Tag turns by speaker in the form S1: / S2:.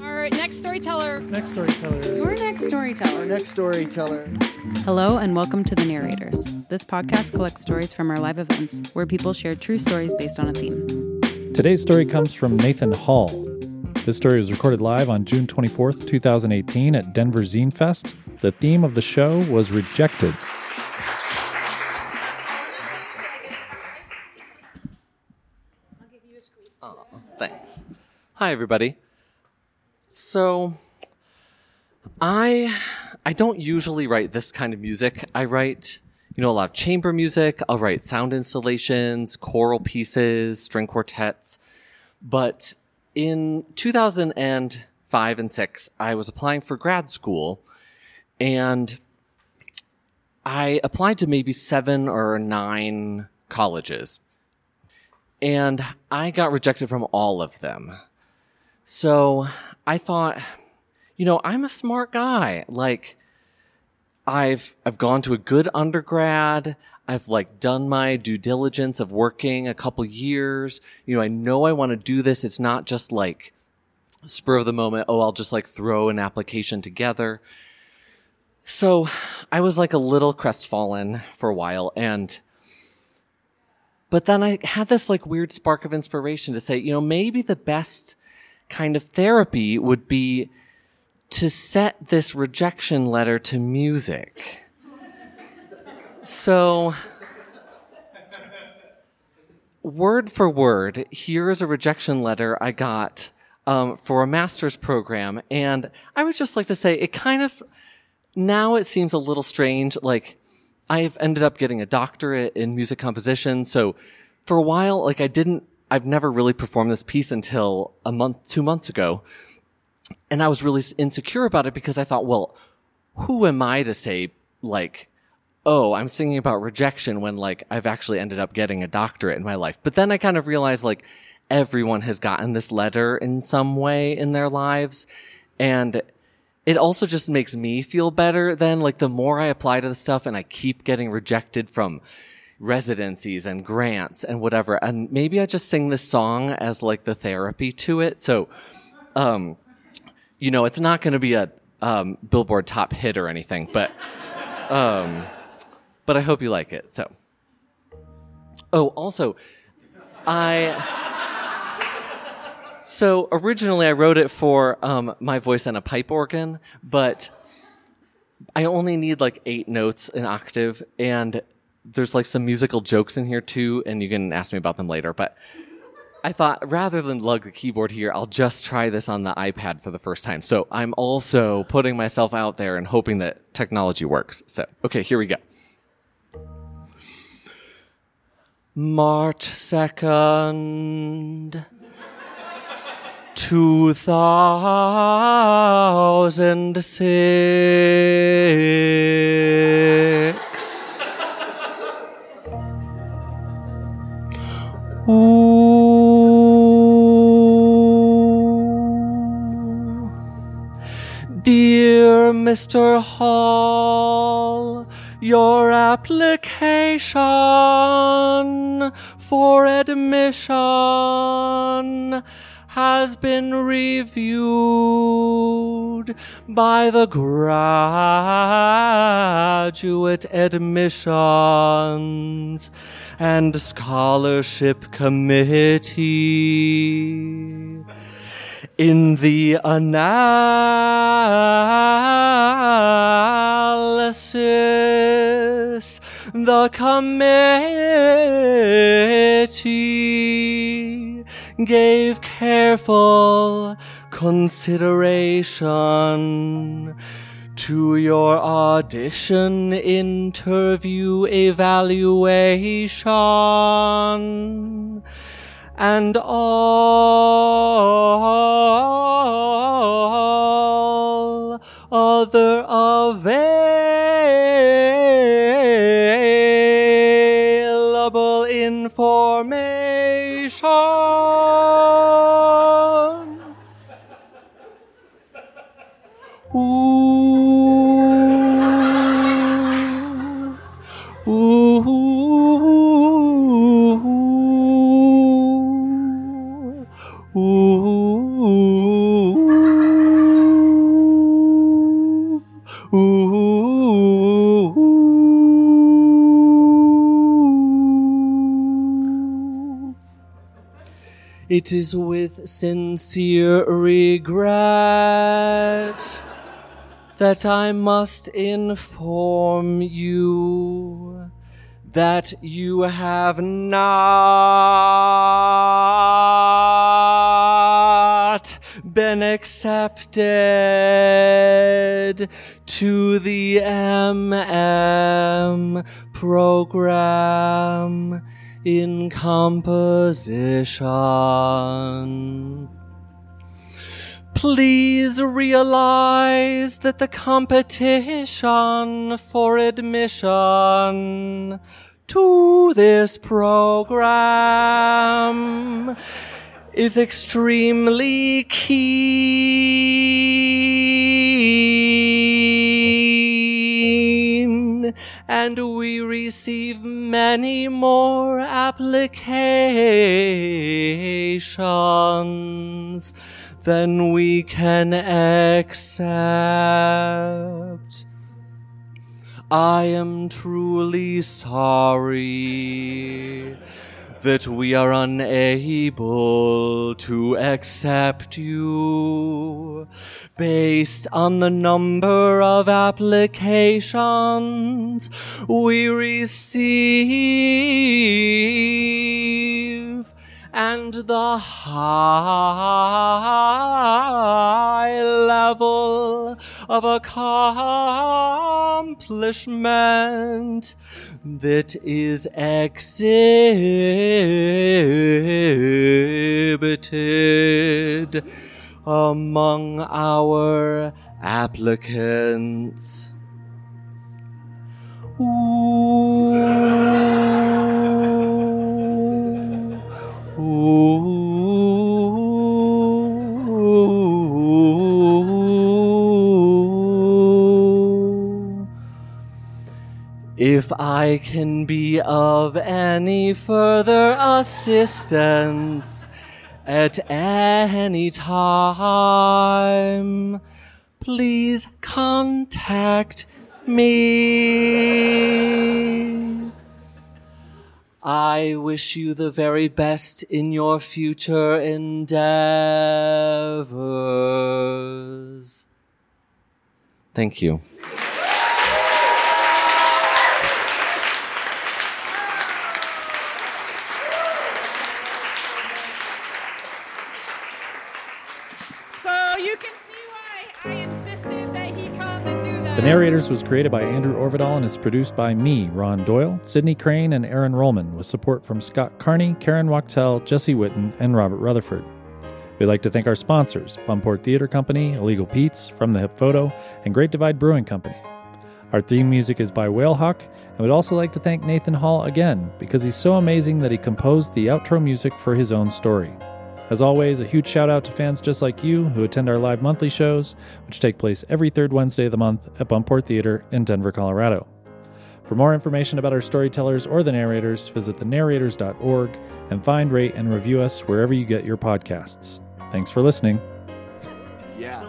S1: Our next storyteller.
S2: Next storyteller.
S3: Your next storyteller.
S4: Our next storyteller.
S3: Hello and welcome to The Narrators. This podcast collects stories from our live events where people share true stories based on a theme.
S2: Today's story comes from Nathan Hall. This story was recorded live on June 24th, 2018 at Denver Zine Fest. The theme of the show was rejected.
S5: Thanks. Hi everybody. So I I don't usually write this kind of music. I write, you know, a lot of chamber music, I'll write sound installations, choral pieces, string quartets. But in 2005 and 6, I was applying for grad school and I applied to maybe 7 or 9 colleges and I got rejected from all of them. So I thought, you know, I'm a smart guy. Like, I've, I've gone to a good undergrad. I've like done my due diligence of working a couple years. You know, I know I want to do this. It's not just like spur of the moment. Oh, I'll just like throw an application together. So I was like a little crestfallen for a while and but then I had this like weird spark of inspiration to say, you know, maybe the best kind of therapy would be to set this rejection letter to music. So, word for word, here is a rejection letter I got um, for a master's program. And I would just like to say it kind of, now it seems a little strange. Like, I've ended up getting a doctorate in music composition. So for a while, like I didn't, I've never really performed this piece until a month, two months ago. And I was really insecure about it because I thought, well, who am I to say like, oh, I'm singing about rejection when like I've actually ended up getting a doctorate in my life. But then I kind of realized like everyone has gotten this letter in some way in their lives. And it also just makes me feel better then. Like the more I apply to the stuff and I keep getting rejected from residencies and grants and whatever. And maybe I just sing this song as like the therapy to it. So, um, you know, it's not going to be a, um, Billboard top hit or anything, but, um, but I hope you like it. So, oh, also, I, so originally I wrote it for um, my voice and a pipe organ, but I only need like eight notes an octave, and there's like some musical jokes in here too, and you can ask me about them later. But I thought rather than lug the keyboard here, I'll just try this on the iPad for the first time. So I'm also putting myself out there and hoping that technology works. So okay, here we go. March 2nd. 2006. Ooh. Dear Mr. Hall, your application for admission has been reviewed by the graduate admissions and scholarship committee. In the analysis, the committee gave careful consideration to your audition interview evaluation and all other available Ooh, ooh, ooh, ooh. It is with sincere regret that I must inform you that you have not been accepted to the MM program in composition. Please realize that the competition for admission to this program is extremely keen, and we receive many more applications than we can accept. I am truly sorry that we are unable to accept you based on the number of applications we receive and the high level of accomplishment that is exhibited among our applicants. Ooh. If I can be of any further assistance at any time, please contact me. I wish you the very best in your future endeavors. Thank you.
S2: The Narrators was created by Andrew Orvedahl and is produced by me, Ron Doyle, Sidney Crane, and Erin Rollman, with support from Scott Carney, Karen Wachtel, Jesse Witten, and Robert Rutherford. We'd like to thank our sponsors, Buntport Theater Company, Illegal Pete's, From the Hip Photo, and Great Divide Brewing Company. Our theme music is by Whalehawk, and we'd also like to thank Nathan Hall again because he's so amazing that he composed the outro music for his own story. As always, a huge shout out to fans just like you who attend our live monthly shows, which take place every third Wednesday of the month at Buntport Theater in Denver, Colorado. For more information about our storytellers or the narrators, visit thenarrators.org and find, rate, and review us wherever you get your podcasts. Thanks for listening.
S4: Yeah.